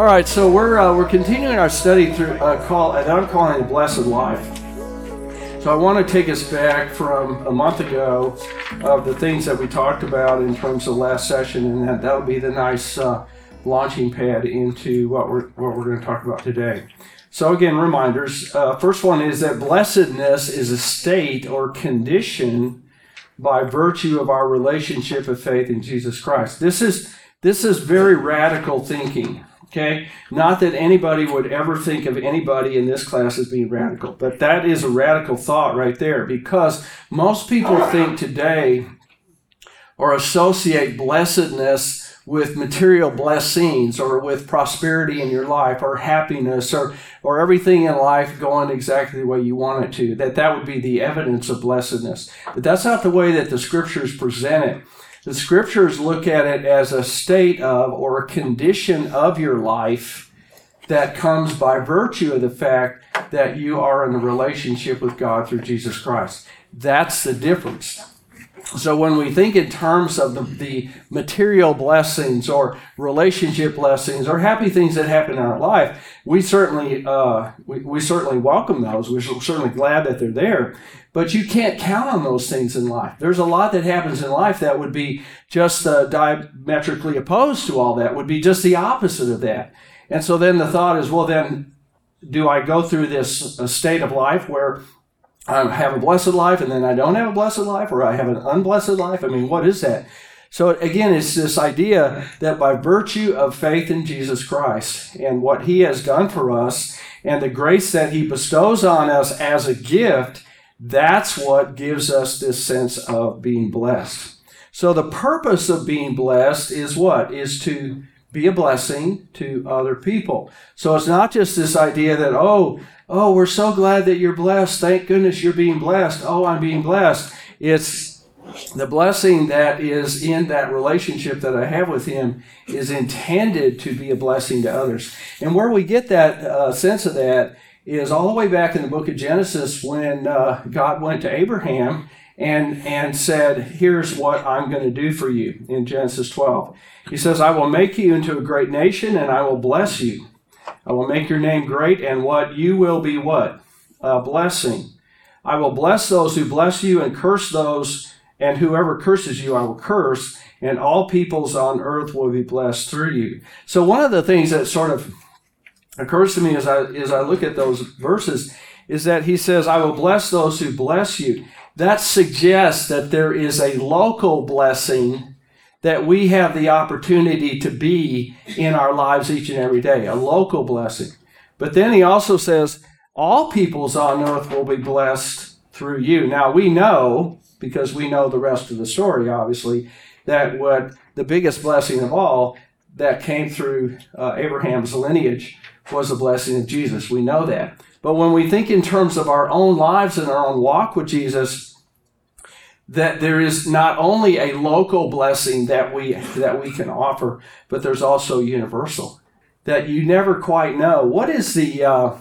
All right, so we're uh, we're continuing our study through uh, call that I'm calling blessed life. So I want to take us back from a month ago of the things that we talked about in terms of last session, and that that'll be the nice uh, launching pad into what we're what we're going to talk about today. So again, reminders. Uh, first one is that blessedness is a state or condition by virtue of our relationship of faith in Jesus Christ. This is this is very radical thinking. Okay? Hmm. Not that anybody would ever think of anybody in this class as being radical, but that is a radical thought right there because most people think today or associate blessedness with material blessings or with prosperity in your life or happiness or, or everything in life going exactly the way you want it to that that would be the evidence of blessedness. But that's not the way that the scriptures present it the scriptures look at it as a state of or a condition of your life that comes by virtue of the fact that you are in a relationship with God through Jesus Christ. That's the difference. So when we think in terms of the, the, material blessings or relationship blessings or happy things that happen in our life, we certainly uh, we, we certainly welcome those. We're certainly glad that they're there. But you can't count on those things in life. There's a lot that happens in life that would be just uh, diametrically opposed to all that. Would be just the opposite of that. And so then the thought is, well, then do I go through this uh, state of life where I have a blessed life and then I don't have a blessed life or I have an unblessed life. I mean, what is that? So again, it's this idea that by virtue of faith in Jesus Christ and what he has done for us and the grace that he bestows on us as a gift, that's what gives us this sense of being blessed. So the purpose of being blessed is what? Is to be a blessing to other people. So it's not just this idea that, oh, Oh, we're so glad that you're blessed. Thank goodness you're being blessed. Oh, I'm being blessed. It's the blessing that is in that relationship that I have with Him is intended to be a blessing to others. And where we get that uh, sense of that is all the way back in the book of Genesis when uh, God went to Abraham and, and said, Here's what I'm going to do for you in Genesis 12. He says, I will make you into a great nation and I will bless you. I will make your name great, and what you will be what? A blessing. I will bless those who bless you, and curse those, and whoever curses you, I will curse, and all peoples on earth will be blessed through you. So one of the things that sort of occurs to me as I as I look at those verses is that he says, I will bless those who bless you. That suggests that there is a local blessing that we have the opportunity to be in our lives each and every day, a local blessing. But then he also says, all peoples on earth will be blessed through you. Now we know, because we know the rest of the story, obviously, that what the biggest blessing of all that came through uh, Abraham's lineage was the blessing of Jesus. We know that. But when we think in terms of our own lives and our own walk with Jesus, that there is not only a local blessing that we that we can offer, but there's also universal. That you never quite know. What is the? Uh,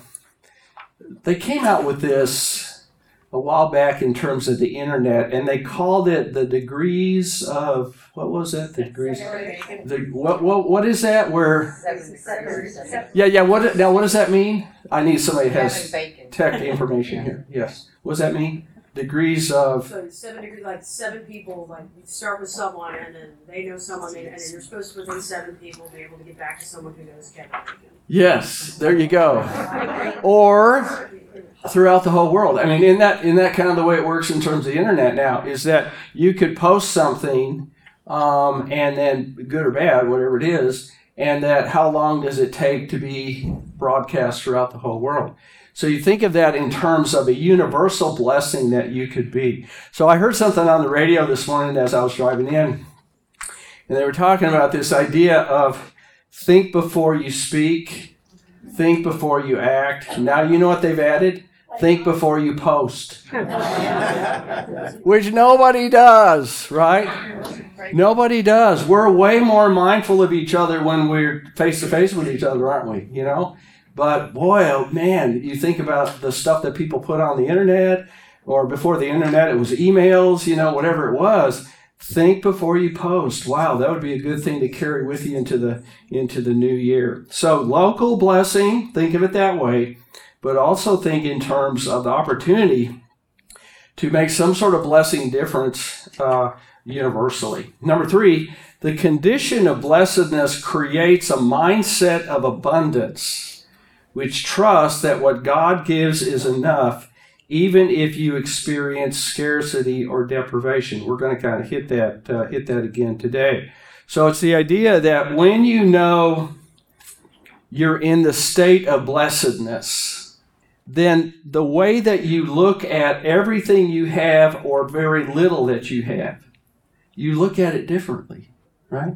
they came out with this a while back in terms of the internet, and they called it the degrees of what was that? The degrees. The what? What? What is that? Where? Yeah, yeah. What now? What does that mean? I need somebody who has tech information here. Yes. What does that mean? Degrees of So seven degrees, like seven people, like you start with someone and then they know someone, and then you're supposed to within seven people be able to get back to someone who knows Kevin. yes there you go. Or throughout the whole world. I mean in that in that kind of the way it works in terms of the internet now is that you could post something um, and then good or bad whatever it is and that how long does it take to be broadcast throughout the whole world so you think of that in terms of a universal blessing that you could be. So I heard something on the radio this morning as I was driving in, and they were talking about this idea of think before you speak, think before you act. Now you know what they've added? Think before you post. Which nobody does, right? Nobody does. We're way more mindful of each other when we're face to face with each other, aren't we? You know? But boy, oh man, you think about the stuff that people put on the internet, or before the internet, it was emails, you know, whatever it was. Think before you post. Wow, that would be a good thing to carry with you into the into the new year. So local blessing, think of it that way, but also think in terms of the opportunity to make some sort of blessing difference uh, universally. Number three, the condition of blessedness creates a mindset of abundance, which trust that what God gives is enough, even if you experience scarcity or deprivation. We're going to kind of hit that uh, hit that again today. So it's the idea that when you know you're in the state of blessedness, then the way that you look at everything you have or very little that you have, you look at it differently, right?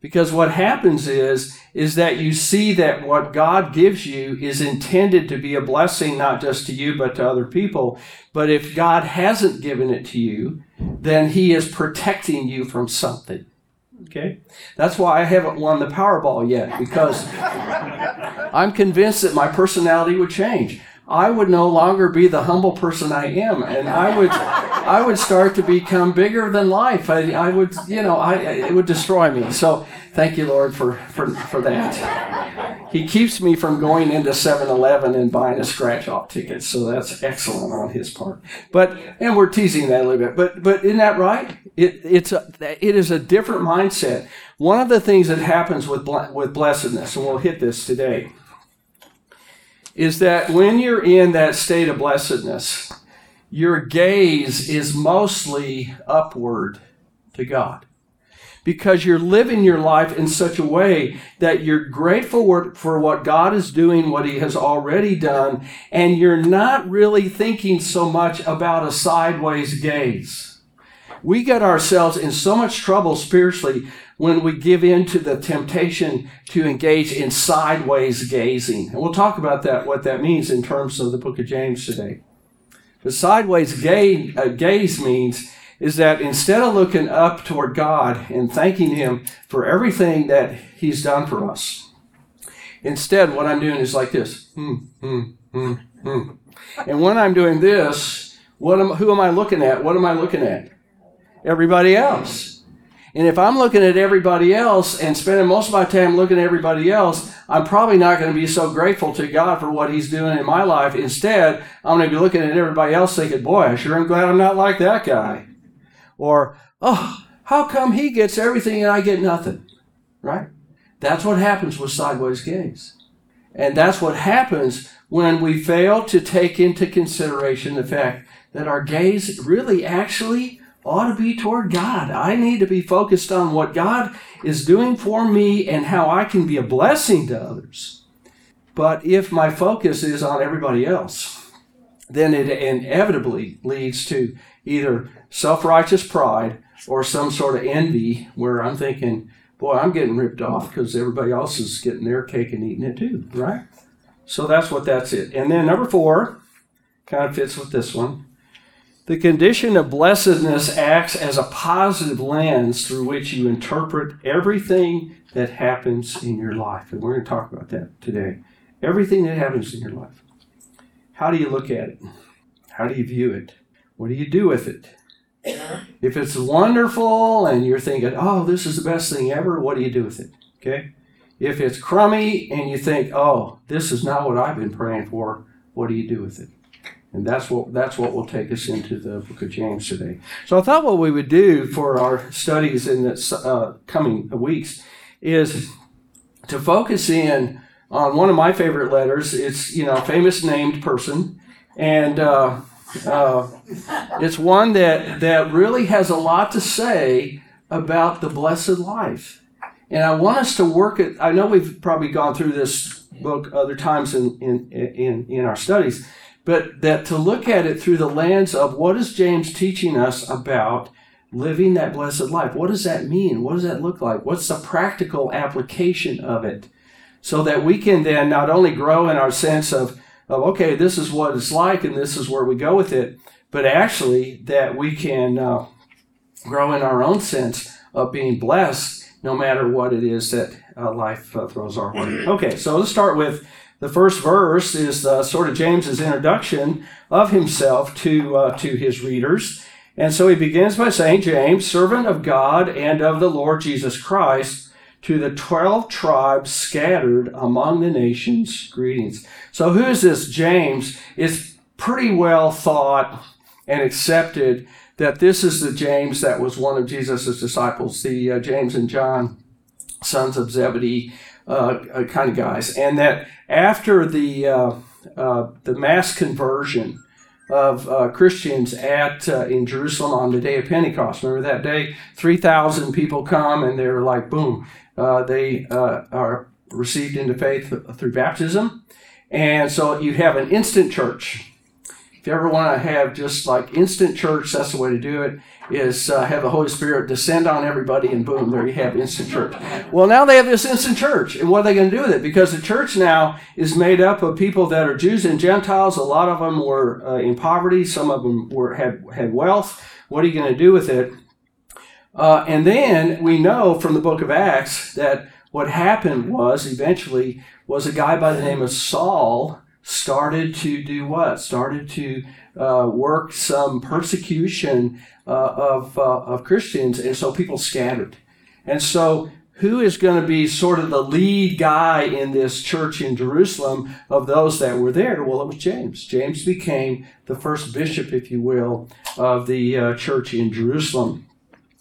Because what happens is is that you see that what God gives you is intended to be a blessing not just to you but to other people. But if God hasn't given it to you, then he is protecting you from something. Okay? That's why I haven't won the Powerball yet because I'm convinced that my personality would change. I would no longer be the humble person I am, and I would, I would start to become bigger than life. I, I would, you know, I, it would destroy me. So thank you, Lord, for, for, for that. He keeps me from going into 7-Eleven and buying a scratch-off ticket, so that's excellent on his part. But and we're teasing that a little bit, but but isn't that right? It it's a, it is a different mindset. One of the things that happens with with blessedness, and we'll hit this today is that when you're in that state of blessedness, your gaze is mostly upward to God. Because you're living your life in such a way that you're grateful for what God is doing, what He has already done, and you're not really thinking so much about a sideways gaze. We get ourselves in so much trouble spiritually when we give in to the temptation to engage in sideways gazing. And we'll talk about that, what that means in terms of the book of James today. The sideways gaze, uh, gaze means is that instead of looking up toward God and thanking Him for everything that He's done for us, instead what I'm doing is like this. Hmm, hmm, hmm, hmm. And when I'm doing this, what am, who am I looking at? What am I looking at? Everybody else. And if I'm looking at everybody else and spending most of my time looking at everybody else, I'm probably not going to be so grateful to God for what He's doing in my life. Instead, I'm going to be looking at everybody else thinking, boy, I sure am glad I'm not like that guy. Or, oh, how come he gets everything and I get nothing? Right? That's what happens with sideways gaze. And that's what happens when we fail to take into consideration the fact that our gaze really actually ought to be toward God. I need to be focused on what God is doing for me and how I can be a blessing to others. But if my focus is on everybody else, then it inevitably leads to either self righteous pride or some sort of envy where I'm thinking, boy, I'm getting ripped off because everybody else is getting their cake and eating it too, right? So that's what that's it. And then number four kind of fits with this one the condition of blessedness acts as a positive lens through which you interpret everything that happens in your life. And we're going to talk about that today. Everything that happens in your life. How do you look at it? How do you view it? What do you do with it? If it's wonderful and you're thinking, oh, this is the best thing ever, what do you do with it? Okay? If it's crummy and you think, oh, this is not what I've been praying for, what do you do with it? And that's what that's what will take us into the book of James today. So I thought what we would do for our studies in the uh, coming weeks is to focus in on one of my favorite letters. It's you know a famous named person, and uh, uh, it's one that that really has a lot to say about the blessed life. And I want us to work it. I know we've probably gone through this book other times in in in, in our studies but that to look at it through the lens of what is James teaching us about living that blessed life? What does that mean? What does that look like? What's the practical application of it? So that we can then not only grow in our sense of, of okay, this is what it's like and this is where we go with it, but actually that we can uh, grow in our own sense of being blessed no matter what it is that uh, life uh, throws our way. Okay, so let's start with the first verse is uh, sort of James's introduction of himself to uh, to his readers, And so he begins by saying, James, servant of God and of the Lord Jesus Christ, to the 12 tribes scattered among the nations, greetings. So who is this James? It's pretty well thought and accepted that this is the James that was one of Jesus' disciples, the uh, James and John, sons of Zebedee, uh, uh, kind of guys. And that after the, uh, uh, the mass conversion, of uh, Christians at in Jerusalem on the day of Pentecost. Remember that day? Three thousand people come, and they're like, boom, they are received into faith through baptism, and so you have an instant church. If you ever want to have just like instant church, that's the way to do it. Is uh, have the Holy Spirit descend on everybody, and boom, there you have instant church. Well, now they have this instant church, and what are they going to do with it? Because the church now is made up of people that are Jews and Gentiles. A lot of them were uh, in poverty. Some of them were had had wealth. What are you going to do with it? Uh, and then we know from the book of Acts that what happened was eventually was a guy by the name of Saul started to do what? Started to uh, work some persecution uh, of, uh, of Christians, and so people scattered. And so, who is going to be sort of the lead guy in this church in Jerusalem of those that were there? Well, it was James. James became the first bishop, if you will, of the uh, church in Jerusalem.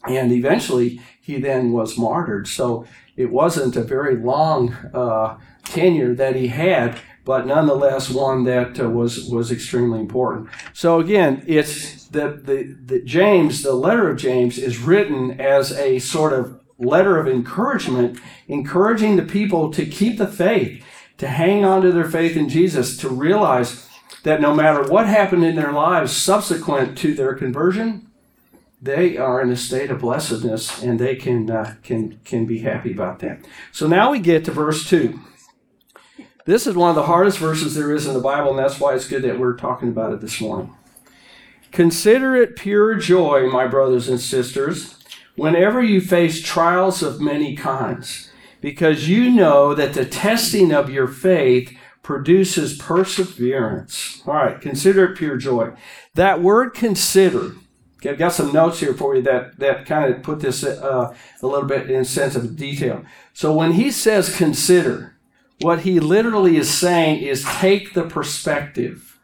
And eventually, he then was martyred. So, it wasn't a very long uh, tenure that he had, but nonetheless one that uh, was was extremely important. So again, it's the, the the James, the letter of James, is written as a sort of letter of encouragement, encouraging the people to keep the faith, to hang on to their faith in Jesus, to realize that no matter what happened in their lives subsequent to their conversion, they are in a state of blessedness and they can uh, can can be happy about that. So now we get to verse two. This is one of the hardest verses there is in the Bible, and that's why it's good that we're talking about it this morning. Consider it pure joy, my brothers and sisters, whenever you face trials of many kinds, because you know that the testing of your faith produces perseverance. All right, consider it pure joy. That word consider, okay, I've got some notes here for you that, that kind of put this uh, a little bit in sense of detail. So when he says consider, what he literally is saying is take the perspective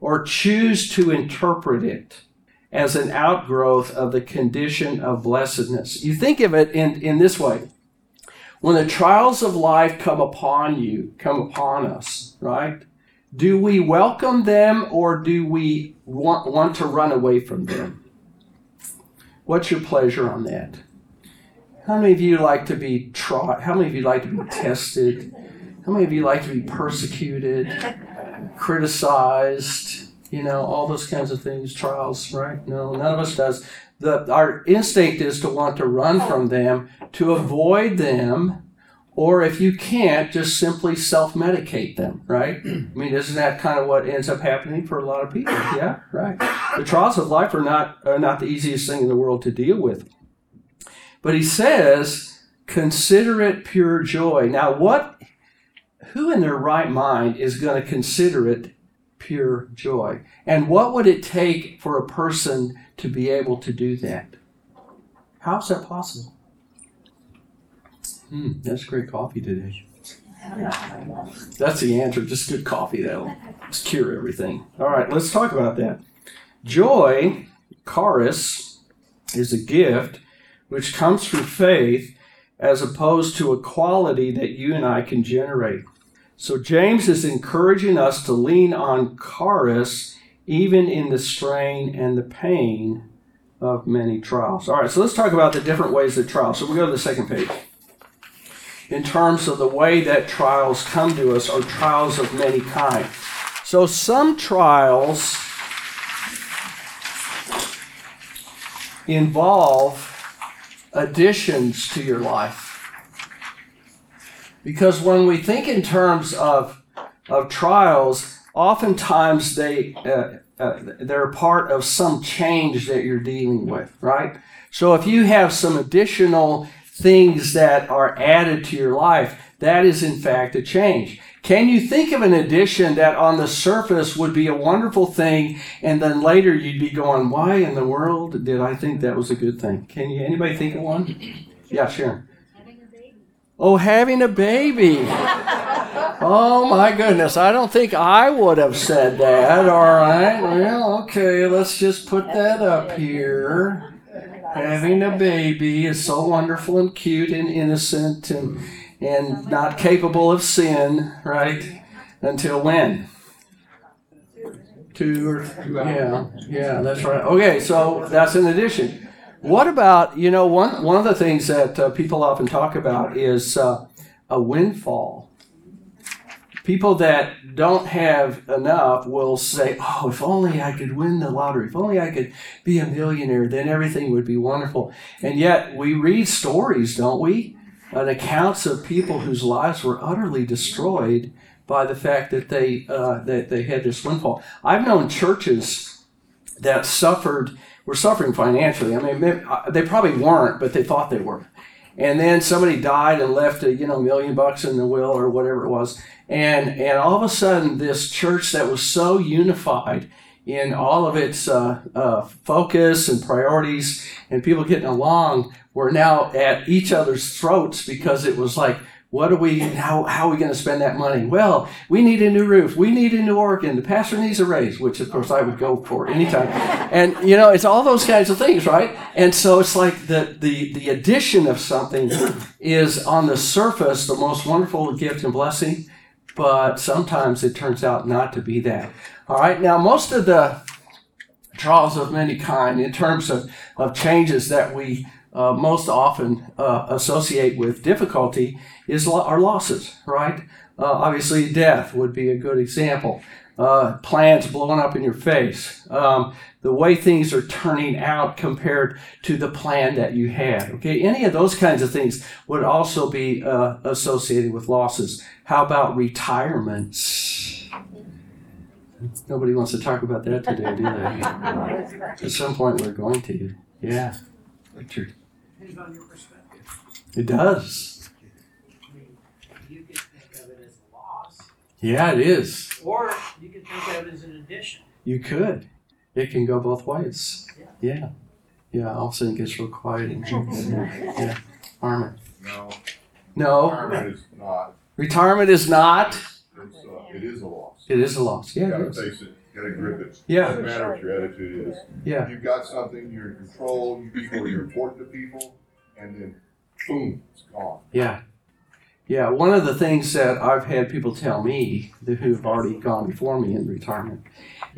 or choose to interpret it as an outgrowth of the condition of blessedness. You think of it in, in this way. When the trials of life come upon you, come upon us, right? Do we welcome them or do we want, want to run away from them? What's your pleasure on that? How many of you like to be tried? How many of you like to be tested? How many of you like to be persecuted, criticized, you know, all those kinds of things, trials, right? No, none of us does. The, our instinct is to want to run from them, to avoid them, or if you can't, just simply self medicate them, right? I mean, isn't that kind of what ends up happening for a lot of people? Yeah, right. The trials of life are not, are not the easiest thing in the world to deal with. But he says, consider it pure joy. Now, what who in their right mind is going to consider it pure joy? And what would it take for a person to be able to do that? How is that possible? Hmm, that's great coffee today. That's the answer. Just good coffee that'll just cure everything. All right, let's talk about that. Joy, charis, is a gift which comes through faith as opposed to a quality that you and I can generate. So James is encouraging us to lean on charis even in the strain and the pain of many trials. All right, so let's talk about the different ways of trials. So we go to the second page. In terms of the way that trials come to us are trials of many kinds. So some trials involve additions to your life. Because when we think in terms of, of trials, oftentimes they, uh, uh, they're part of some change that you're dealing with, right? So if you have some additional things that are added to your life, that is in fact a change. Can you think of an addition that on the surface would be a wonderful thing, and then later you'd be going, "Why in the world did I think that was a good thing?" Can you? Anybody think of one? Yeah, Sharon. Oh, having a baby. Oh my goodness, I don't think I would have said that. All right, well, okay, let's just put that up here. Having a baby is so wonderful and cute and innocent and, and not capable of sin, right? Until when? Two or, yeah, yeah, that's right. Okay, so that's an addition. What about you know one one of the things that uh, people often talk about is uh, a windfall. People that don't have enough will say, "Oh, if only I could win the lottery. If only I could be a millionaire, then everything would be wonderful." And yet, we read stories, don't we, and accounts of people whose lives were utterly destroyed by the fact that they uh, that they had this windfall. I've known churches that suffered were suffering financially. I mean, uh, they probably weren't, but they thought they were. And then somebody died and left a you know million bucks in the will or whatever it was, and and all of a sudden this church that was so unified in all of its uh, uh, focus and priorities and people getting along were now at each other's throats because it was like what are we, how, how are we going to spend that money? Well, we need a new roof. We need a new organ. The pastor needs a raise, which of course I would go for anytime. And, you know, it's all those kinds of things, right? And so it's like the, the, the addition of something is on the surface the most wonderful gift and blessing, but sometimes it turns out not to be that. All right. Now, most of the trials of many kind in terms of, of changes that we uh, most often uh, associate with difficulty is lo- our losses, right? Uh, obviously, death would be a good example. Uh, plans blowing up in your face. Um, the way things are turning out compared to the plan that you had. Okay, any of those kinds of things would also be uh, associated with losses. How about retirements? Nobody wants to talk about that today, do they? At some point, we're going to. Yeah. Richard. Depends on your perspective. It does. I mean, you could think of it as a loss, Yeah, it is. or you could think of it as an addition. You could. It can go both ways. Yeah. Yeah, all of a sudden it gets real quiet in here. Yeah. Armin. No, No, retirement is not, retirement is not. it's, uh, it is a loss. It is a loss. Yeah. You Yeah, gotta it is. face it, you gotta grip it. Yeah. Doesn't matter what your attitude is. Yeah. You've got something, you're in control, you people, you're important to people, and then boom, it's gone. Yeah. Yeah, one of the things that I've had people tell me who have already gone before me in retirement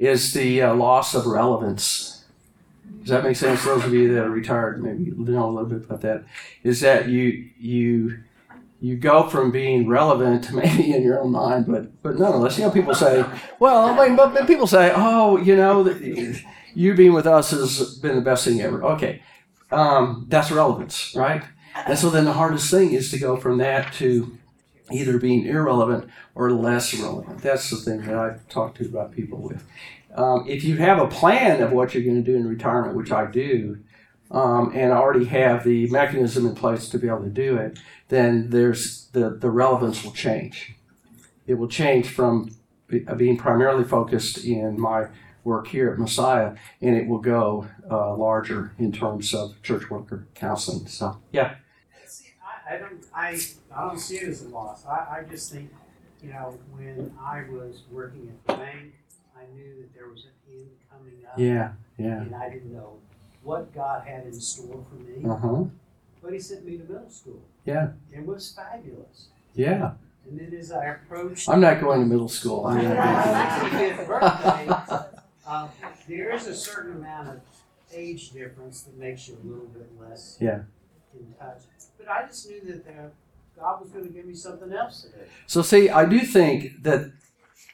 is the uh, loss of relevance. Does that make sense? Those of you that are retired maybe know a little bit about that. Is that you you you go from being relevant maybe in your own mind, but but nonetheless, you know, people say, well, I mean, but, people say, oh, you know, you being with us has been the best thing ever. Okay, um, that's relevance, right? And so then the hardest thing is to go from that to either being irrelevant or less relevant. That's the thing that I've talked to about people with. Um, if you have a plan of what you're going to do in retirement, which I do, um, and already have the mechanism in place to be able to do it, then there's the, the relevance will change. It will change from be- being primarily focused in my work here at Messiah, and it will go uh, larger in terms of church worker counseling. So, yeah. I, don't, I, I don't see it as a loss. I, I just think, you know, when I was working at the bank, I knew that there was an end coming up. Yeah, yeah. And I didn't know what God had in store for me. Uh huh. But He sent me to middle school. Yeah. It was fabulous. Yeah. And then as I approached I'm not going to middle school. I'm not 65th birthday, um, there is a certain amount of age difference that makes you a little bit less Yeah. In touch. But I just knew that the, God was going to give me something else today. so see, I do think that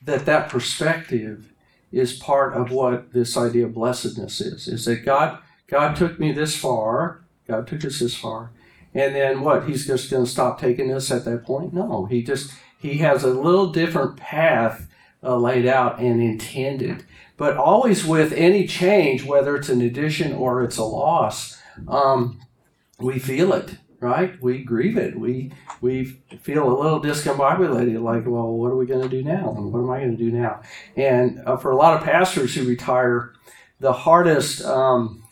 that that perspective is part of what this idea of blessedness is. Is that God God took me this far, God took us this far, and then what? He's just going to stop taking us at that point? No, he just he has a little different path uh, laid out and intended. But always with any change, whether it's an addition or it's a loss, um, we feel it. right? We grieve it. We we feel a little discombobulated, like, well, what are we going to do now? What am I going to do now? And uh, for a lot of pastors who retire, the hardest um,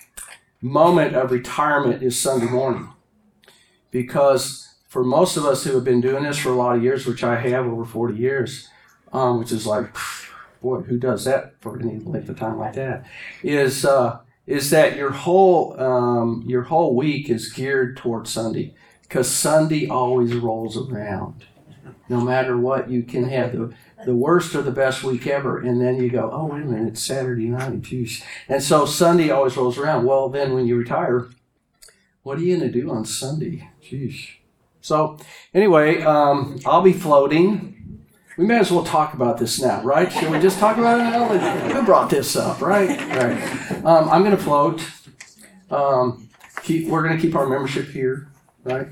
moment of retirement is Sunday morning, because for most of us who have been doing this for a lot of years, which I have over forty years, um, which is like, boy, who does that for any length of time like that? Is uh, is that your whole um, your whole week is geared towards Sunday because Sunday always rolls around. No matter what, you can have the the worst or the best week ever, and then you go, oh wait a minute, it's Saturday night, geez. And so Sunday always rolls around. Well, then when you retire, what are you gonna do on Sunday? Jeez. So anyway, um, I'll be floating. We may as well talk about this now, right? Should we just talk about it now? Who brought this up, right? Right. Um, I'm going to float. Um, keep, we're going to keep our membership here, right?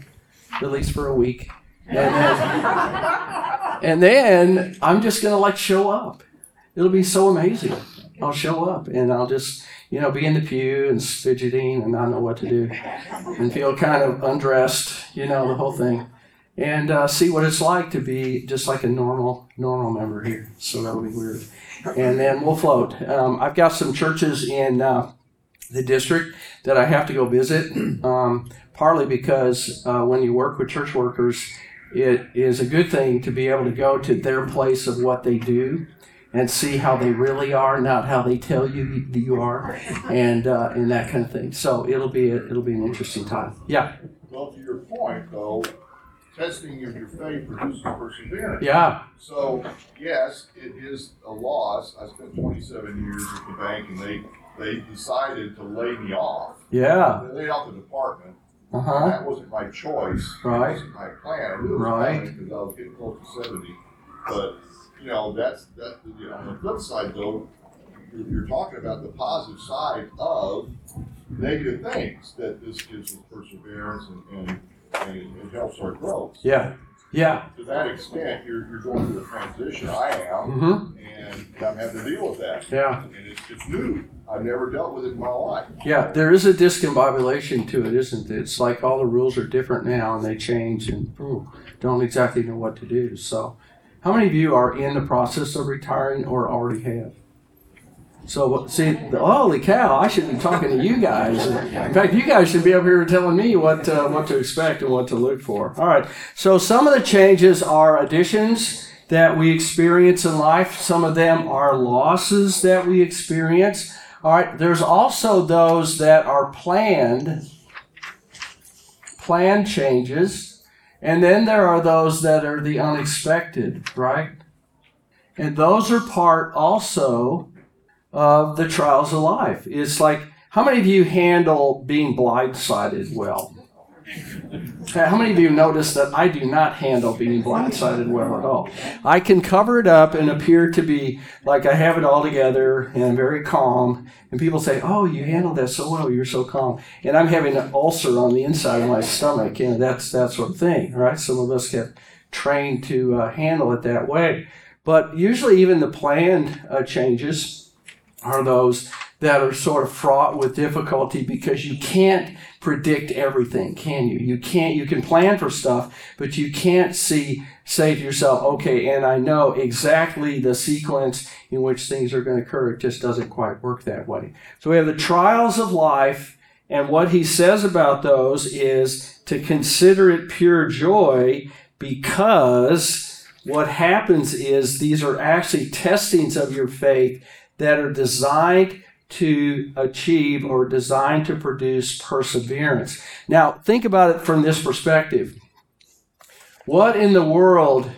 At least for a week. And then, and then I'm just going to like show up. It'll be so amazing. I'll show up and I'll just, you know, be in the pew and fidgeting and not know what to do and feel kind of undressed, you know, the whole thing and uh, see what it's like to be just like a normal normal member here. So that'll be weird. And then we'll float. Um, I've got some churches in uh, the district that I have to go visit, um, partly because uh, when you work with church workers, it is a good thing to be able to go to their place of what they do and see how they really are, not how they tell you you are, and uh, and that kind of thing. So it'll be a, it'll be an interesting time. Yeah. Well, to your point, though, testing of your faith produces perseverance. Yeah. So, yes, it is a loss. I spent 27 years at the bank and they, they decided to lay me off. Yeah. They laid off the department. Uh huh. That wasn't my choice. Right. It wasn't my plan. I knew it was Right. because I was getting close to 70. But, you know, that's, that, you know, on the flip side, though, you're, you're talking about the positive side of negative things that this gives us perseverance and, and, and it, helps our growth. Yeah. Yeah. to that extent, you're, you're going through a transition. I am, Mm-hmm. and I'm having to deal with that. Yeah. And it's, it's new. I've never dealt with it in my life. Yeah. There is a discombobulation to it, isn't it? It's like all the rules are different now and they change and ooh, don't exactly know what to do. So, how many of you are in the process of retiring or already have? So, see, the, holy cow, I should be talking to you guys. In fact, you guys should be up here telling me what, uh, what to expect and what to look for. All right. So, some of the changes are additions that we experience in life, some of them are losses that we experience. All right, there's also those that are planned, planned changes, and then there are those that are the unexpected, right? And those are part also of the trials of life. It's like, how many of you handle being blindsided well? How many of you notice that I do not handle being blindsided well at all? I can cover it up and appear to be like I have it all together and I'm very calm. And people say, "Oh, you handle that so well. You're so calm." And I'm having an ulcer on the inside of my stomach, and that's that sort of thing, right? Some of us get trained to uh, handle it that way. But usually, even the planned uh, changes are those that are sort of fraught with difficulty because you can't predict everything, can you? You can't, you can plan for stuff, but you can't see, say to yourself, okay, and I know exactly the sequence in which things are going to occur. It just doesn't quite work that way. So we have the trials of life, and what he says about those is to consider it pure joy because what happens is these are actually testings of your faith that are designed to achieve or designed to produce perseverance. Now, think about it from this perspective. What in the world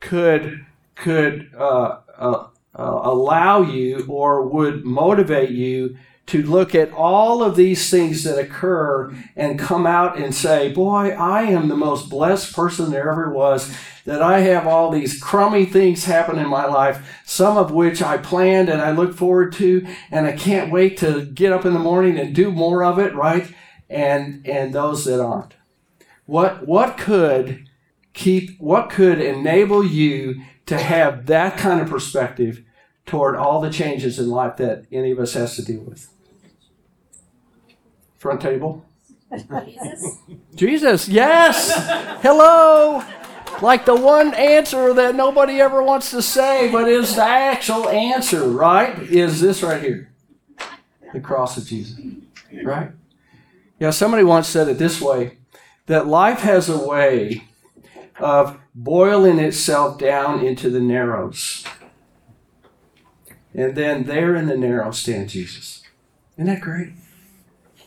could could uh, uh, uh, allow you or would motivate you to look at all of these things that occur and come out and say, Boy, I am the most blessed person there ever was, that I have all these crummy things happen in my life, some of which I planned and I look forward to, and I can't wait to get up in the morning and do more of it, right? And and those that aren't. What what could keep what could enable you to have that kind of perspective toward all the changes in life that any of us has to deal with? Front table? Jesus? Jesus, yes! Hello! Like the one answer that nobody ever wants to say, but is the actual answer, right? Is this right here the cross of Jesus, right? Yeah, somebody once said it this way that life has a way of boiling itself down into the narrows. And then there in the narrow stands Jesus. Isn't that great?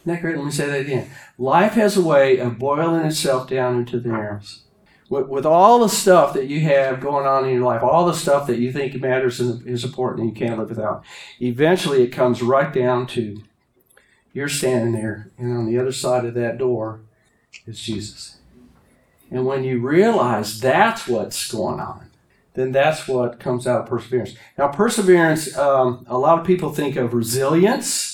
That great? Let me say that again. Life has a way of boiling itself down into the narrows. With, with all the stuff that you have going on in your life, all the stuff that you think matters and is important and you can't live without, eventually it comes right down to you're standing there, and on the other side of that door is Jesus. And when you realize that's what's going on, then that's what comes out of perseverance. Now, perseverance, um, a lot of people think of resilience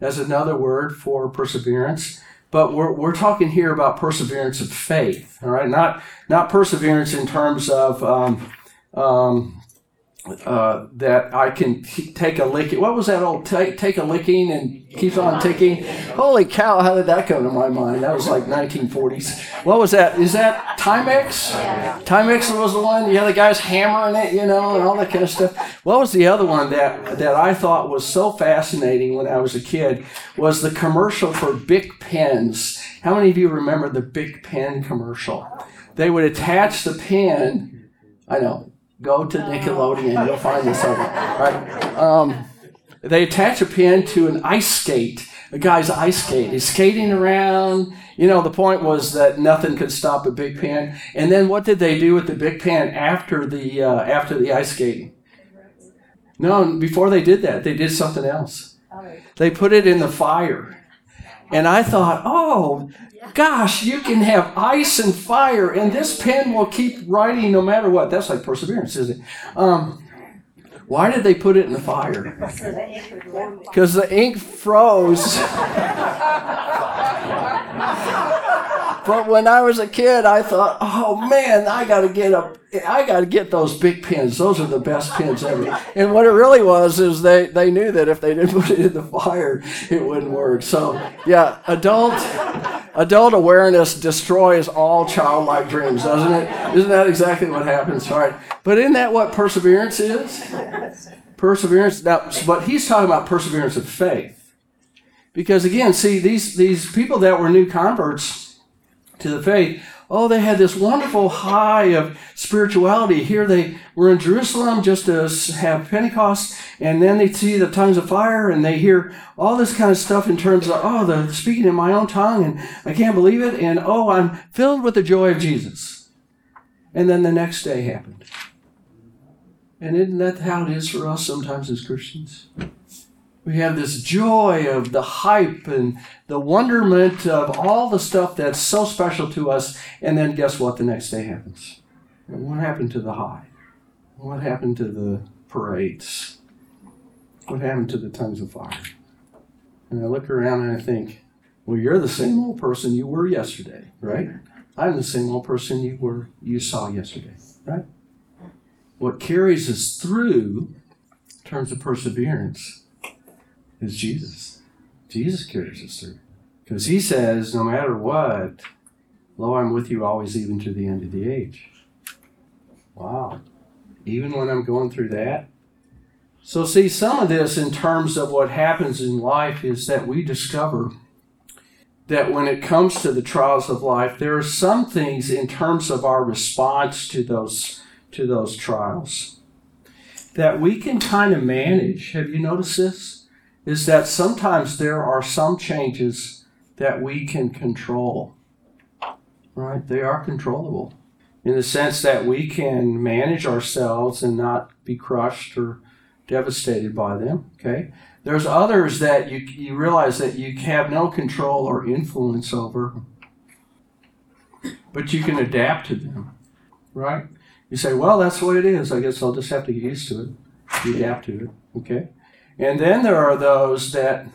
as another word for perseverance. But we're, we're talking here about perseverance of faith, all right? Not, not perseverance in terms of um, um, uh, that I can t- take a licking. What was that old take, take a licking and keeps on ticking? Holy cow, how did that come to my mind? That was like 1940s. What was that? Is that Timex? Timex was the one, yeah, the guy's hammering it, you know, and all that kind of stuff. What was the other one that, that I thought was so fascinating when I was a kid was the commercial for Bic pens. How many of you remember the Bic pen commercial? They would attach the pen, I know, Go to Nickelodeon, you'll find this over. Right? Um, they attach a pin to an ice skate. A guy's ice skate. He's skating around. You know, the point was that nothing could stop a Bic pen. And then what did they do with the Bic pen after the uh, after the ice skating? No, before they did that, they did something else. They put it in the fire. And I thought, oh, gosh, you can have ice and fire, and this pen will keep writing no matter what. That's like perseverance, isn't it? Um, why did they put it in the fire? Because the ink froze. but when I was a kid, I thought, oh man, I got to get a, I got to get those big pins. Those are the best pins ever. And what it really was is they they knew that if they didn't put it in the fire, it wouldn't work. So yeah, adult adult awareness destroys all childlike dreams, doesn't it? Isn't that exactly what happens? All right. But isn't that what perseverance is? Perseverance. Now, but he's talking about perseverance of faith. Because again, see, these, these people that were new converts to the faith, oh, they had this wonderful high of spirituality. Here they were in Jerusalem just to have Pentecost, and then they see the tongues of fire, and they hear all this kind of stuff in terms of, oh, they're speaking in my own tongue, and I can't believe it, and oh, I'm filled with the joy of Jesus. And then the next day happened. And isn't that how it is for us sometimes as Christians? We have this joy of the hype and the wonderment of all the stuff that's so special to us, and then guess what? The next day happens. And what happened to the high? What happened to the parades? What happened to the tongues of fire? And I look around and I think, well, you're the same old person you were yesterday, right? I'm the same old person you were you saw yesterday, right? What carries us through in terms of perseverance is Jesus. Jesus carries us through. Because he says, no matter what, lo, I'm with you always, even to the end of the age. Wow. Even when I'm going through that. So, see, some of this in terms of what happens in life is that we discover that when it comes to the trials of life, there are some things in terms of our response to those, to those trials that we can kind of manage. Have you noticed this? Is that sometimes there are some changes that we can control. Right? They are controllable in the sense that we can manage ourselves and not be crushed or devastated by them. Okay? There's others that you, you realize that you have no control or influence over, but you can adapt to them. Right? You say, well, that's what it is. I guess I'll just have to get used to it. Adapt to it. Okay? And then there are those that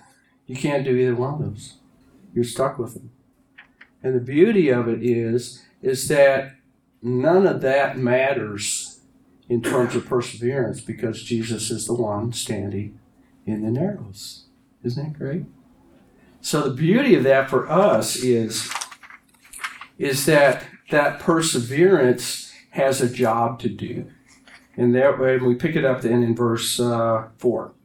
you can't do either one of those. You're stuck with them. And the beauty of it is, is that none of that matters in terms of perseverance because Jesus is the one standing in the narrows. Isn't that great? So the beauty of that for us is is that that perseverance has a job to do. And that way we pick it up then in verse uh, 4,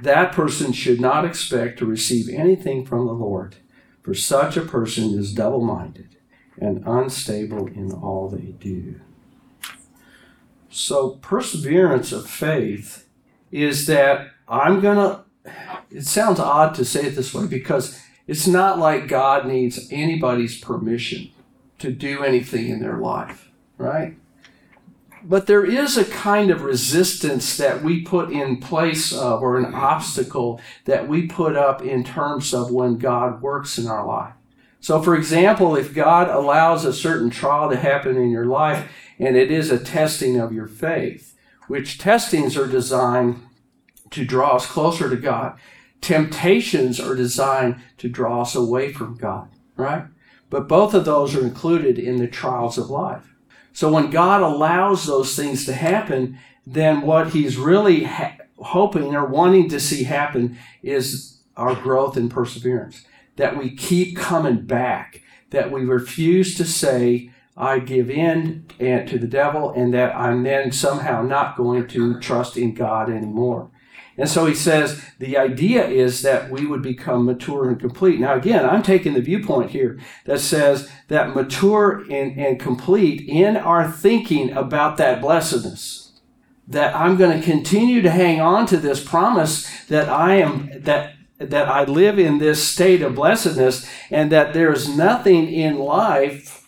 That person should not expect to receive anything from the Lord, for such a person is double minded and unstable in all they do. So, perseverance of faith is that I'm going to, it sounds odd to say it this way because it's not like God needs anybody's permission to do anything in their life, right? But there is a kind of resistance that we put in place of, or an obstacle that we put up in terms of when God works in our life. So, for example, if God allows a certain trial to happen in your life, and it is a testing of your faith, which testings are designed to draw us closer to God. Temptations are designed to draw us away from God, right? But both of those are included in the trials of life. So when God allows those things to happen, then what He's really ha- hoping or wanting to see happen is our growth and perseverance. That we keep coming back, that we refuse to say, I give in and to the devil, and that I'm then somehow not going to trust in God anymore. And so he says the idea is that we would become mature and complete. Now, again, I'm taking the viewpoint here that says that mature and, and complete in our thinking about that blessedness. That I'm going to continue to hang on to this promise that I am, that that I live in this state of blessedness and that there is nothing in life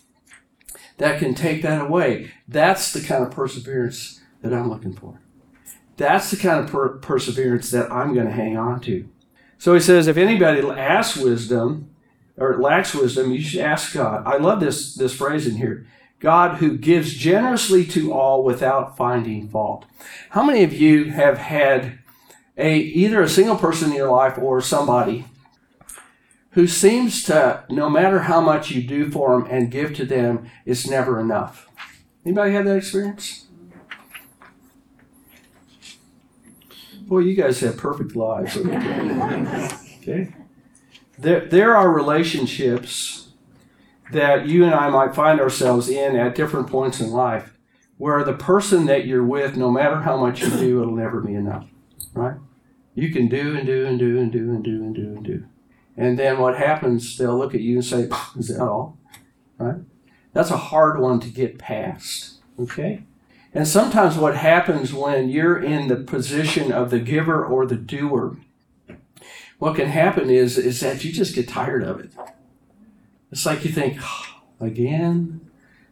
that can take that away. That's the kind of perseverance that I'm looking for. That's the kind of per- perseverance that I'm going to hang on to. So he says, if anybody asks wisdom or lacks wisdom, you should ask God. I love this, this phrase in here. God who gives generously to all without finding fault. How many of you have had a either a single person in your life or somebody who seems to, no matter how much you do for them and give to them, it's never enough? Anybody had that experience? Boy, you guys have perfect lives. okay. There, there are relationships that you and I might find ourselves in at different points in life where the person that you're with, no matter how much you do, it'll never be enough. Right? You can do and do and do and do and do and do and do. And then what happens, they'll look at you and say, Is that all? Right? That's a hard one to get past. Okay? And sometimes what happens when you're in the position of the giver or the doer, what can happen is, is that you just get tired of it. It's like you think, oh, again?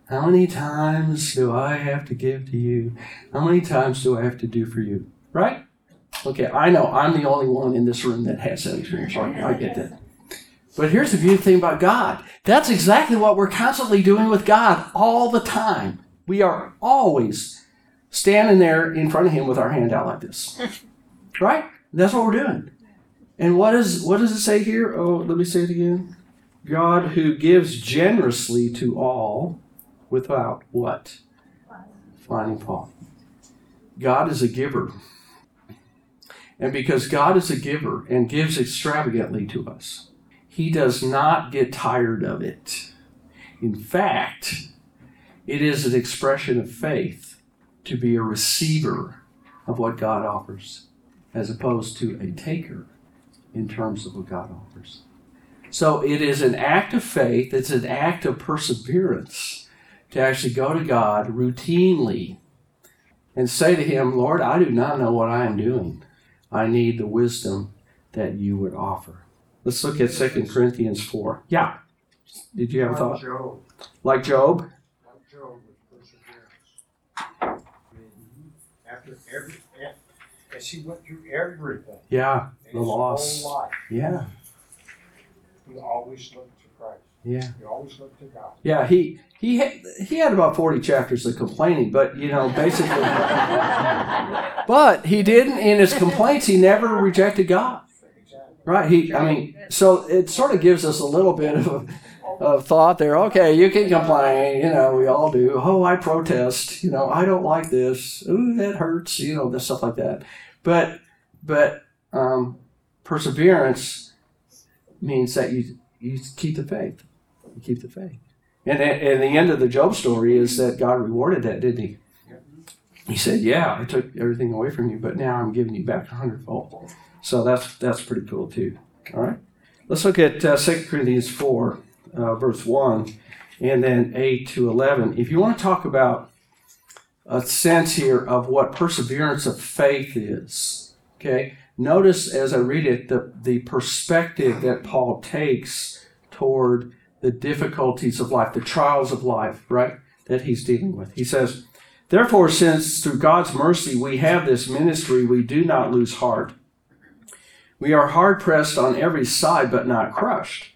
How many times do I have to give to you? How many times do I have to do for you? Right? Okay, I know I'm the only one in this room that has that experience. I, I get that. But here's the beautiful thing about God. That's exactly what we're constantly doing with God all the time. We are always standing there in front of him with our hand out like this. Right? That's what we're doing. And what is what does it say here? Oh, let me say it again. God who gives generously to all without what? Finding fault. God is a giver. And because God is a giver and gives extravagantly to us, he does not get tired of it. In fact, it is an expression of faith to be a receiver of what God offers, as opposed to a taker in terms of what God offers. So it is an act of faith, it's an act of perseverance to actually go to God routinely and say to Him, Lord, I do not know what I am doing. I need the wisdom that you would offer. Let's look at 2 Corinthians 4. Yeah. Did you have a thought? Job. Like Job? Like Job with perseverance. After every, as he went through everything. Yeah. The loss. Whole life, Yeah. he always looked to Christ. Yeah. You always look to God. Yeah, he he had, he had about 40 chapters of complaining, but you know, basically But he didn't in his complaints he never rejected God. Right? He I mean, so it sort of gives us a little bit of of thought there. Okay, you can complain, you know, we all do. Oh, I protest, you know, I don't like this. Ooh, that hurts, you know, this stuff like that. But but um, perseverance means that you you keep the faith. You keep the faith. And, and the end of the Job story is that God rewarded that, didn't he? He said, "Yeah, I took everything away from you, but now I'm giving you back a hundredfold." So that's that's pretty cool too. All right, let's look at uh, 2 Corinthians four, uh, verse one, and then eight to eleven. If you want to talk about a sense here of what perseverance of faith is, okay, notice as I read it the the perspective that Paul takes toward the difficulties of life, the trials of life, right, that he's dealing with. He says, Therefore, since through God's mercy we have this ministry, we do not lose heart. We are hard pressed on every side, but not crushed,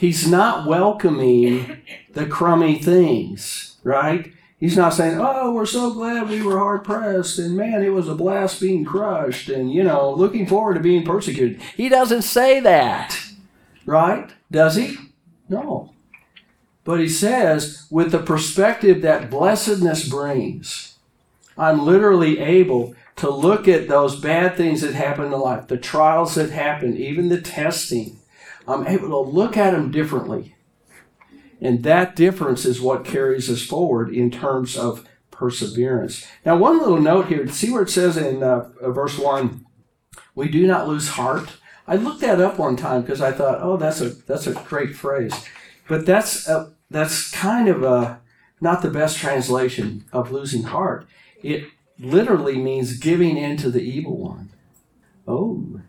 He's not welcoming the crummy things, right? He's not saying, oh, we're so glad we were hard pressed, and man, it was a blast being crushed, and, you know, looking forward to being persecuted. He doesn't say that, right? Does he? No. But he says, with the perspective that blessedness brings, I'm literally able to look at those bad things that happen in life, the trials that happen, even the testing. I'm able to look at them differently. And that difference is what carries us forward in terms of perseverance. Now, one little note here, see where it says in uh, verse 1, we do not lose heart. I looked that up one time because I thought, oh, that's a, that's a great phrase. But that's, a, that's kind of a, not the best translation of losing heart. It literally means giving in to the evil one. Oh.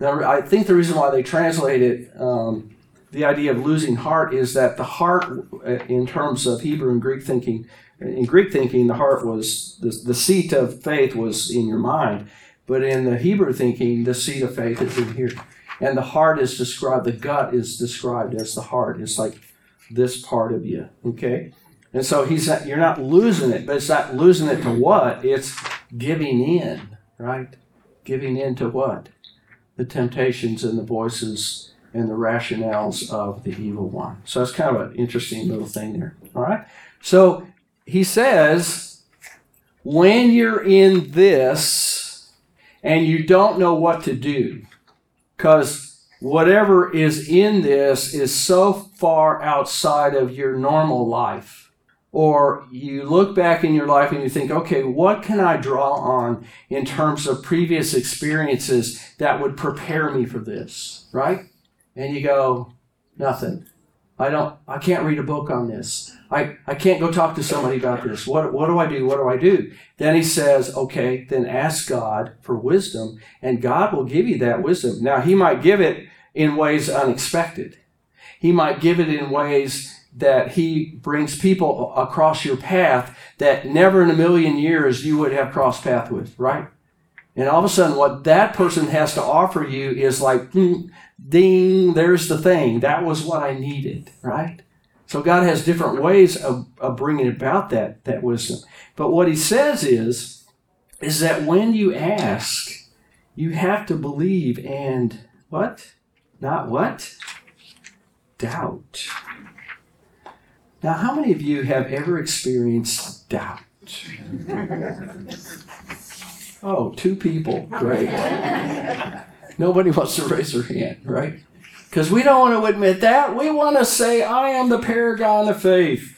Now, I think the reason why they translate it, um, the idea of losing heart, is that the heart, uh, in terms of Hebrew and Greek thinking, in Greek thinking, the heart was, the, the seat of faith was in your mind. But in the Hebrew thinking, the seat of faith is in here. And the heart is described, the gut is described as the heart. It's like this part of you, okay? And so he's not, you're not losing it, but it's not losing it to what? It's giving in, right? Giving in to what? The temptations and the voices and the rationales of the evil one. So that's kind of an interesting little thing there. All right? So he says, when you're in this and you don't know what to do, because whatever is in this is so far outside of your normal life or you look back in your life and you think, okay, what can I draw on in terms of previous experiences that would prepare me for this, right? And you go, nothing. I don't, I can't read a book on this. I, I can't go talk to somebody about this. What, what do I do? What do I do? Then he says, okay, then ask God for wisdom, and God will give you that wisdom. Now, he might give it in ways unexpected. He might give it in ways that he brings people across your path that never in a million years you would have crossed path with, right? And all of a sudden, what that person has to offer you is like, mm, ding, there's the thing. That was what I needed, right? So God has different ways of, of bringing about that, that wisdom. But what he says is, is that when you ask, you have to believe and what? Not what? Doubt. Now, how many of you have ever experienced doubt? Oh, two people. Great. Nobody wants to raise their hand, right? Because we don't want to admit that. We want to say, I am the paragon of faith.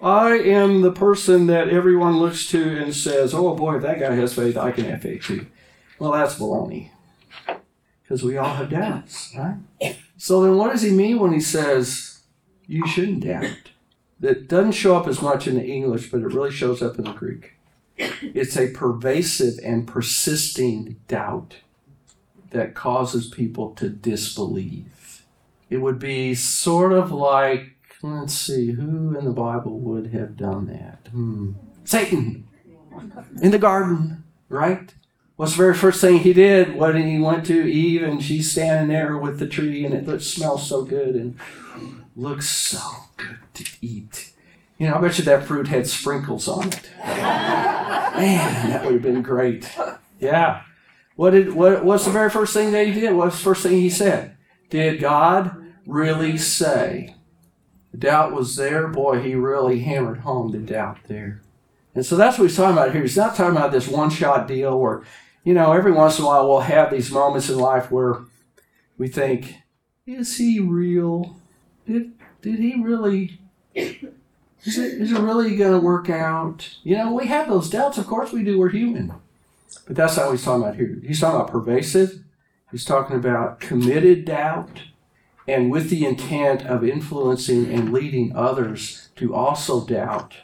I am the person that everyone looks to and says, oh boy, if that guy has faith, I can have faith too. Well, that's baloney. Because we all have doubts, right? So then what does he mean when he says, you shouldn't doubt? That doesn't show up as much in the English, but it really shows up in the Greek. It's a pervasive and persisting doubt that causes people to disbelieve. It would be sort of like, let's see, who in the Bible would have done that? Hmm. Satan in the garden, right? What's the very first thing he did when he went to Eve and she's standing there with the tree and it smells so good and looks so good to eat. You know, I bet you that fruit had sprinkles on it. Man, that would have been great. Yeah. What did what what's the very first thing that he did? What's the first thing he said? Did God really say? The doubt was there. Boy, he really hammered home the doubt there. And so that's what he's talking about here. He's not talking about this one shot deal where, you know, every once in a while we'll have these moments in life where we think, is he real? Did did he really is it, is it really going to work out? You know, we have those doubts. Of course we do. We're human. But that's not what he's talking about here. He's talking about pervasive. He's talking about committed doubt and with the intent of influencing and leading others to also doubt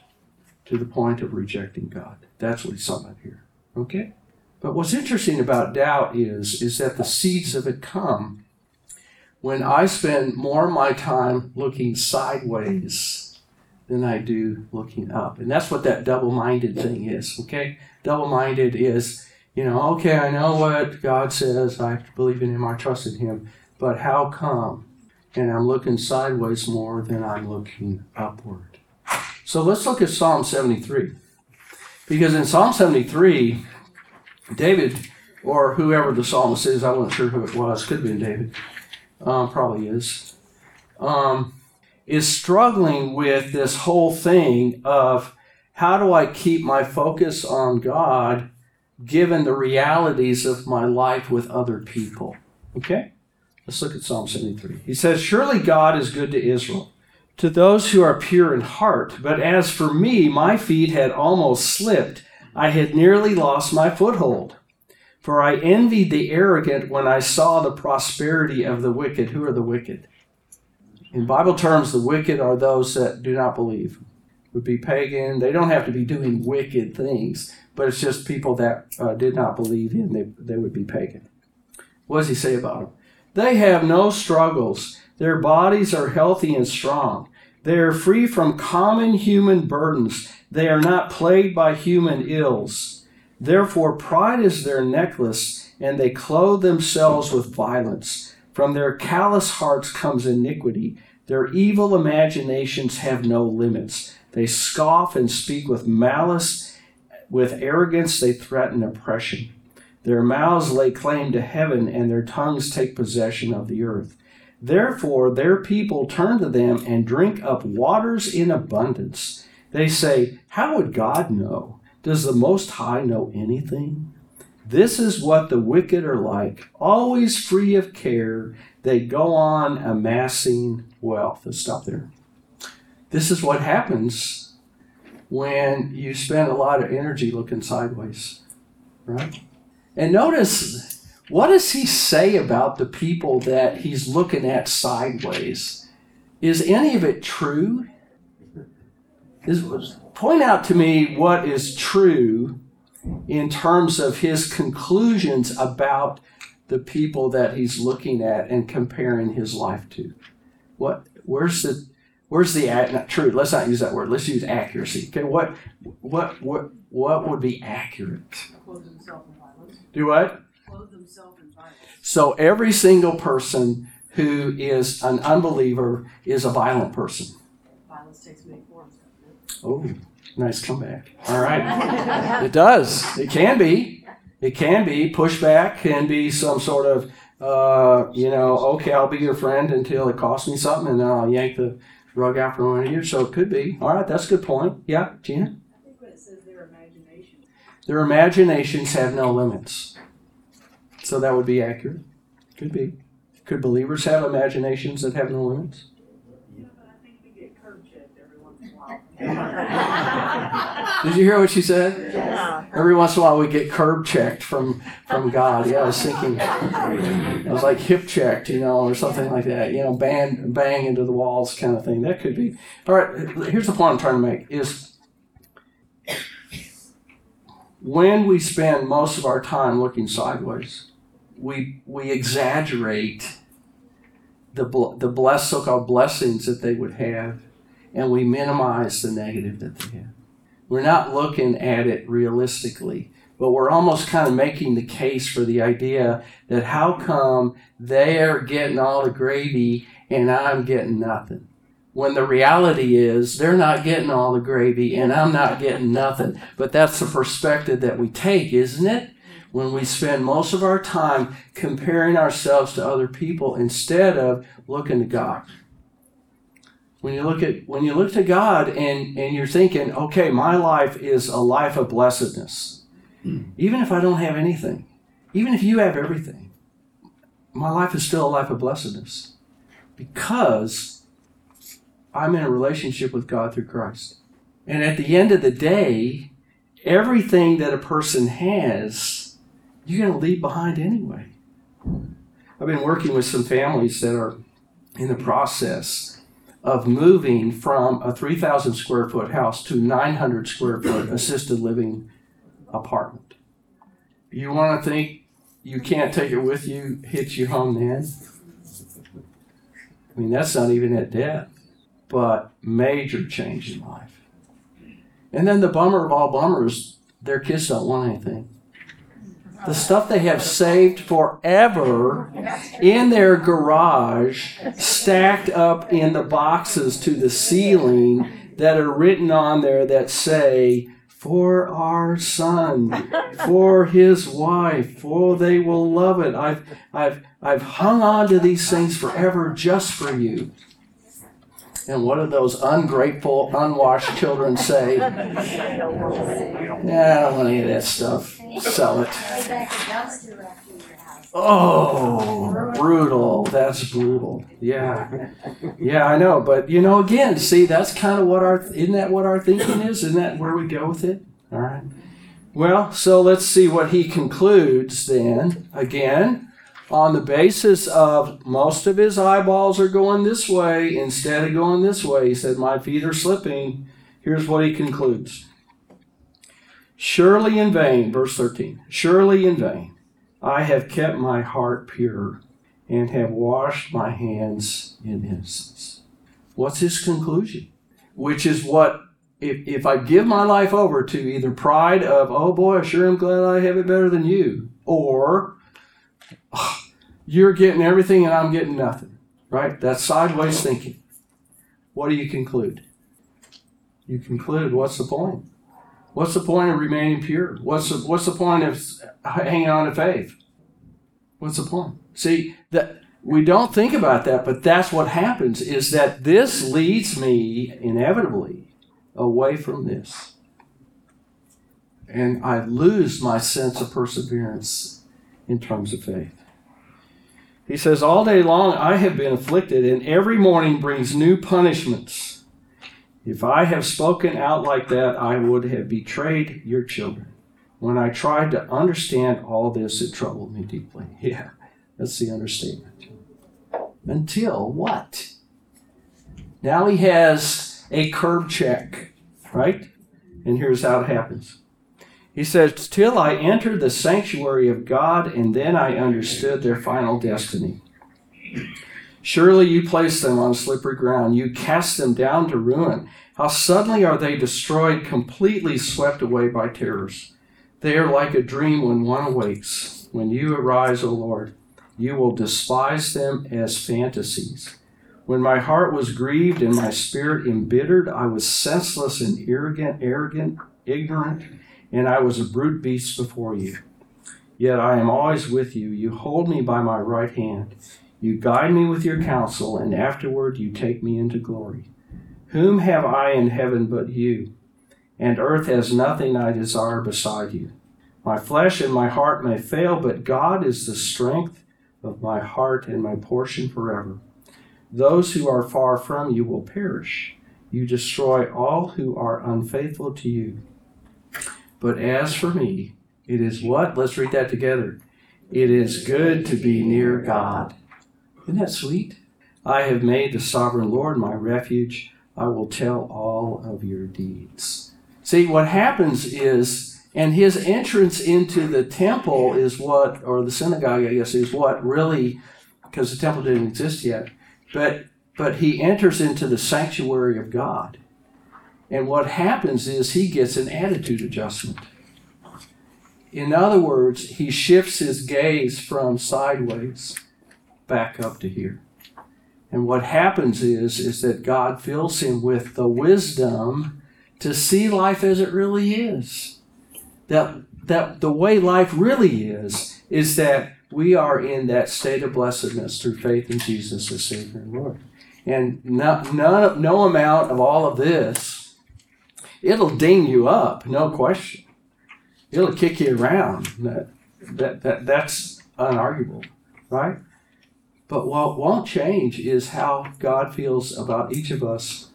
to the point of rejecting God. That's what he's talking about here. Okay? But what's interesting about doubt is, is that the seeds of it come when I spend more of my time looking sideways than I do looking up. And that's what that double minded thing is, okay? Double minded is, you know, okay, I know what God says, I believe in Him, I trust in Him, but how come? And I'm looking sideways more than I'm looking upward. So let's look at Psalm 73. Because in Psalm 73, David, or whoever the psalmist is, I wasn't sure who it was, could have been David, um, probably is, um, is struggling with this whole thing of how do I keep my focus on God given the realities of my life with other people? Okay? Let's look at Psalm 73. He says, Surely God is good to Israel, to those who are pure in heart. But as for me, my feet had almost slipped. I had nearly lost my foothold. For I envied the arrogant when I saw the prosperity of the wicked. Who are the wicked? In Bible terms, the wicked are those that do not believe. Would be pagan. They don't have to be doing wicked things, but it's just people that uh, did not believe in. They, they would be pagan. What does he say about them? They have no struggles. Their bodies are healthy and strong. They are free from common human burdens. They are not plagued by human ills. Therefore, pride is their necklace, and they clothe themselves with violence. From their callous hearts comes iniquity. Their evil imaginations have no limits. They scoff and speak with malice. With arrogance, they threaten oppression. Their mouths lay claim to heaven, and their tongues take possession of the earth. Therefore, their people turn to them and drink up waters in abundance. They say, How would God know? Does the Most High know anything? This is what the wicked are like, always free of care. They go on amassing wealth. Let's stop there. This is what happens when you spend a lot of energy looking sideways, right? And notice, what does he say about the people that he's looking at sideways? Is any of it true? Is, point out to me what is true in terms of his conclusions about the people that he's looking at and comparing his life to. What? Where's the? Where's the not true? Let's not use that word. Let's use accuracy. Okay. What? What? What? What would be accurate? Clothe themselves in violence. Do what? Clothe themselves in violence. So every single person who is an unbeliever is a violent person. Violence takes many forms. Oh, nice comeback. All right. It does. It can be. It can be. Pushback can be some sort of, uh, you know, okay, I'll be your friend until it costs me something and then I'll yank the rug out from under you. So it could be. All right, that's a good point. Yeah, Gina? I think when it says their imagination. Their imaginations have no limits. So that would be accurate. Could be. Could believers have imaginations that have no limits? Yeah, but I think we get curb checked every once in a while. Did you hear what she said? Yeah. Every once in a while, we get curb checked from from God. Yeah, I was thinking, it was like hip checked, you know, or something like that. You know, bang bang into the walls, kind of thing. That could be. All right. Here's the point I'm trying to make: is when we spend most of our time looking sideways, we we exaggerate the the blessed so-called blessings that they would have, and we minimize the negative that they have. We're not looking at it realistically, but we're almost kind of making the case for the idea that how come they're getting all the gravy and I'm getting nothing? When the reality is they're not getting all the gravy and I'm not getting nothing. But that's the perspective that we take, isn't it? When we spend most of our time comparing ourselves to other people instead of looking to God when you look at when you look to God and and you're thinking, okay, my life is a life of blessedness. Hmm. Even if I don't have anything, even if you have everything, my life is still a life of blessedness because I'm in a relationship with God through Christ. And at the end of the day, everything that a person has, you're going to leave behind anyway. I've been working with some families that are in the process of moving from a 3,000 square foot house to 900 square foot assisted living apartment. You want to think you can't take it with you, hit you home then? I mean, that's not even at death, but major change in life. And then the bummer of all bummers, their kids don't want anything the stuff they have saved forever in their garage, stacked up in the boxes to the ceiling that are written on there that say, for our son, for his wife, for they will love it. I've, I've, I've hung on to these things forever just for you. And what do those ungrateful, unwashed children say? Yeah, I don't want any of that stuff. Sell it. Oh, brutal. That's brutal. Yeah. Yeah, I know. But, you know, again, see, that's kind of what our, isn't that what our thinking is? Isn't that where we go with it? All right. Well, so let's see what he concludes then. Again, on the basis of most of his eyeballs are going this way instead of going this way. He said, My feet are slipping. Here's what he concludes Surely in vain, verse 13, surely in vain, I have kept my heart pure and have washed my hands in innocence. What's his conclusion? Which is what, if, if I give my life over to either pride of, oh boy, I sure am glad I have it better than you, or you're getting everything and I'm getting nothing, right? That's sideways thinking. What do you conclude? You conclude, what's the point? What's the point of remaining pure? What's the, what's the point of hanging on to faith? What's the point? See, that we don't think about that, but that's what happens is that this leads me inevitably away from this. And I lose my sense of perseverance in terms of faith. He says, All day long I have been afflicted, and every morning brings new punishments. If I have spoken out like that, I would have betrayed your children. When I tried to understand all this, it troubled me deeply. Yeah, that's the understatement. Until what? Now he has a curb check, right? And here's how it happens. He says, Till I entered the sanctuary of God, and then I understood their final destiny. Surely you place them on slippery ground. You cast them down to ruin. How suddenly are they destroyed, completely swept away by terrors. They are like a dream when one awakes. When you arise, O Lord, you will despise them as fantasies. When my heart was grieved and my spirit embittered, I was senseless and arrogant, arrogant, ignorant, and I was a brute beast before you. Yet I am always with you. You hold me by my right hand. You guide me with your counsel, and afterward you take me into glory. Whom have I in heaven but you? And earth has nothing I desire beside you. My flesh and my heart may fail, but God is the strength of my heart and my portion forever. Those who are far from you will perish. You destroy all who are unfaithful to you. But as for me, it is what? Let's read that together. It is good to be near God. Isn't that sweet? I have made the sovereign Lord my refuge. I will tell all of your deeds. See, what happens is, and his entrance into the temple is what, or the synagogue, I guess, is what really, because the temple didn't exist yet, but but he enters into the sanctuary of God. And what happens is he gets an attitude adjustment. In other words, he shifts his gaze from sideways back up to here. And what happens is, is that God fills him with the wisdom to see life as it really is. That, that the way life really is, is that we are in that state of blessedness through faith in Jesus as Savior and Lord. And no, no, no amount of all of this, it'll ding you up, no question. It'll kick you around. That, that, that, that's unarguable, right? But what won't change is how God feels about each of us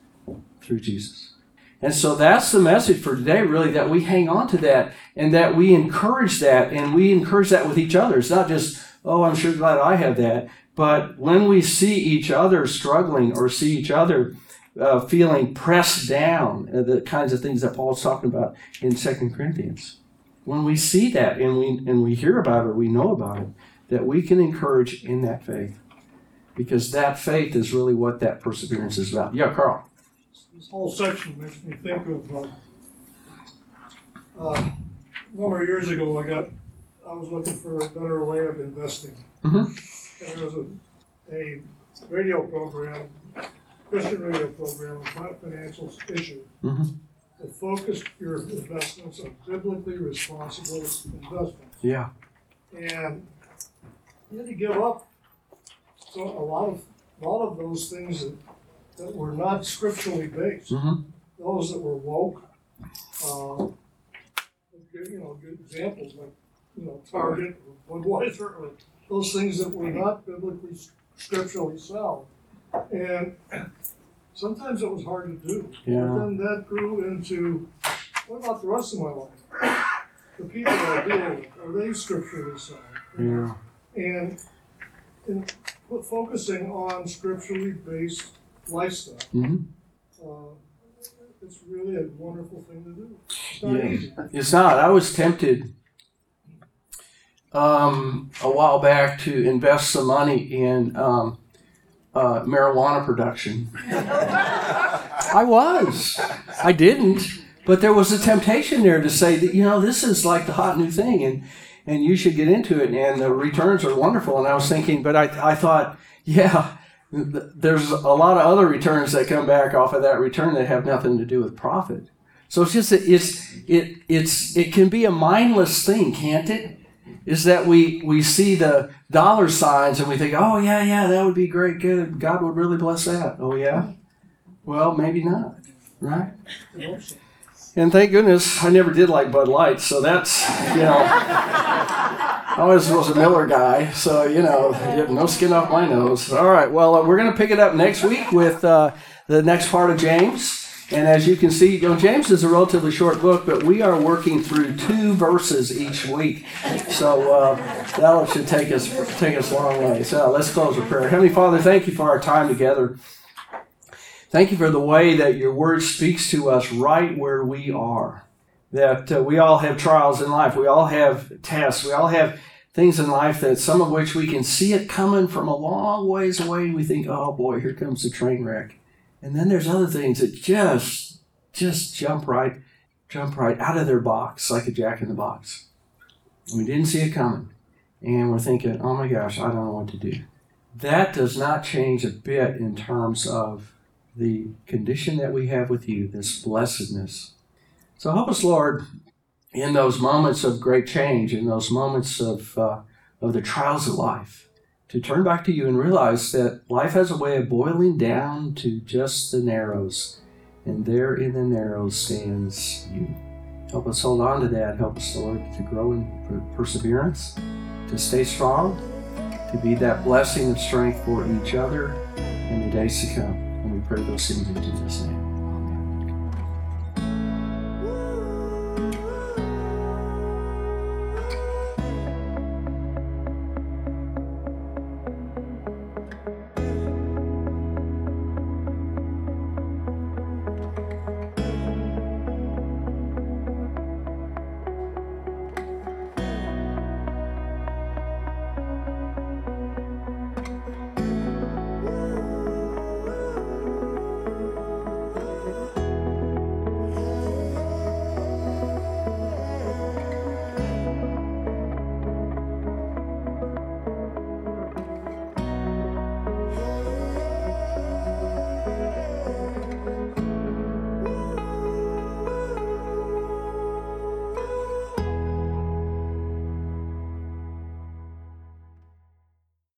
through Jesus. And so that's the message for today, really, that we hang on to that and that we encourage that and we encourage that with each other. It's not just, oh, I'm sure glad I have that. But when we see each other struggling or see each other uh, feeling pressed down, uh, the kinds of things that Paul's talking about in Second Corinthians, when we see that and we, and we hear about it, we know about it, that we can encourage in that faith because that faith is really what that perseverance is about. Yeah, Carl. This whole section makes me think of, uh, uh, a number of years ago, I got, I was looking for a better way of investing. Mhm. And there was a, a radio program, Christian radio program, about financial issue. Mhm. That focused your investments on biblically responsible investments. Yeah. And you had to give up so a lot of, a lot of those things that, that were not scripturally based Mm-hmm. those that were woke, uh, good, you know, good examples like, you know, Target, or Budweiser, or those things that were not biblically, scripturally sound. And sometimes it was hard to do. Yeah. But then that grew into, what about the rest of my life? The people that I deal with, are they scripturally sound? Yeah. And in fo- focusing on scripturally based lifestyle, Mm-hmm. uh, it's really a wonderful thing to do. It's not Yeah. easy. It's not. I was tempted um, a while back to invest some money in um, uh, marijuana production. I was. I didn't. But there was a temptation there to say that, you know, this is like the hot new thing and, and you should get into it and the returns are wonderful. And I was thinking, but I, I thought, yeah, th- there's a lot of other returns that come back off of that return that have nothing to do with profit. So it's just it's it it's it can be a mindless thing, can't it? Is that we we see the dollar signs and we think, oh yeah, yeah, that would be great, good. God would really bless that. Oh yeah. Well, maybe not, right? And thank goodness I never did like Bud Light, so that's you know. I always was a Miller guy, so you know, no skin off my nose. All right, well, uh, we're going to pick it up next week with uh, the next part of James. And as you can see, you know, James is a relatively short book, but we are working through two verses each week, so uh, that should take us take us a long way. So let's close with prayer. Heavenly Father, thank you for our time together. Thank you for the way that your word speaks to us right where we are. That uh, we all have trials in life. We all have tests. We all have things in life that some of which we can see it coming from a long ways away. And we think, oh boy, here comes the train wreck. And then there's other things that just, just jump right, jump right out of their box like a jack in the box. We didn't see it coming. And we're thinking, oh my gosh, I don't know what to do. That does not change a bit in terms of the condition that we have with you, this blessedness. So help us, Lord, in those moments of great change, in those moments of, uh, of the trials of life, to turn back to you and realize that life has a way of boiling down to just the narrows. And there in the narrows stands you. Help us hold on to that. Help us, Lord, to grow in perseverance, to stay strong, to be that blessing of strength for each other in the days to come. And we pray those things in Jesus' name.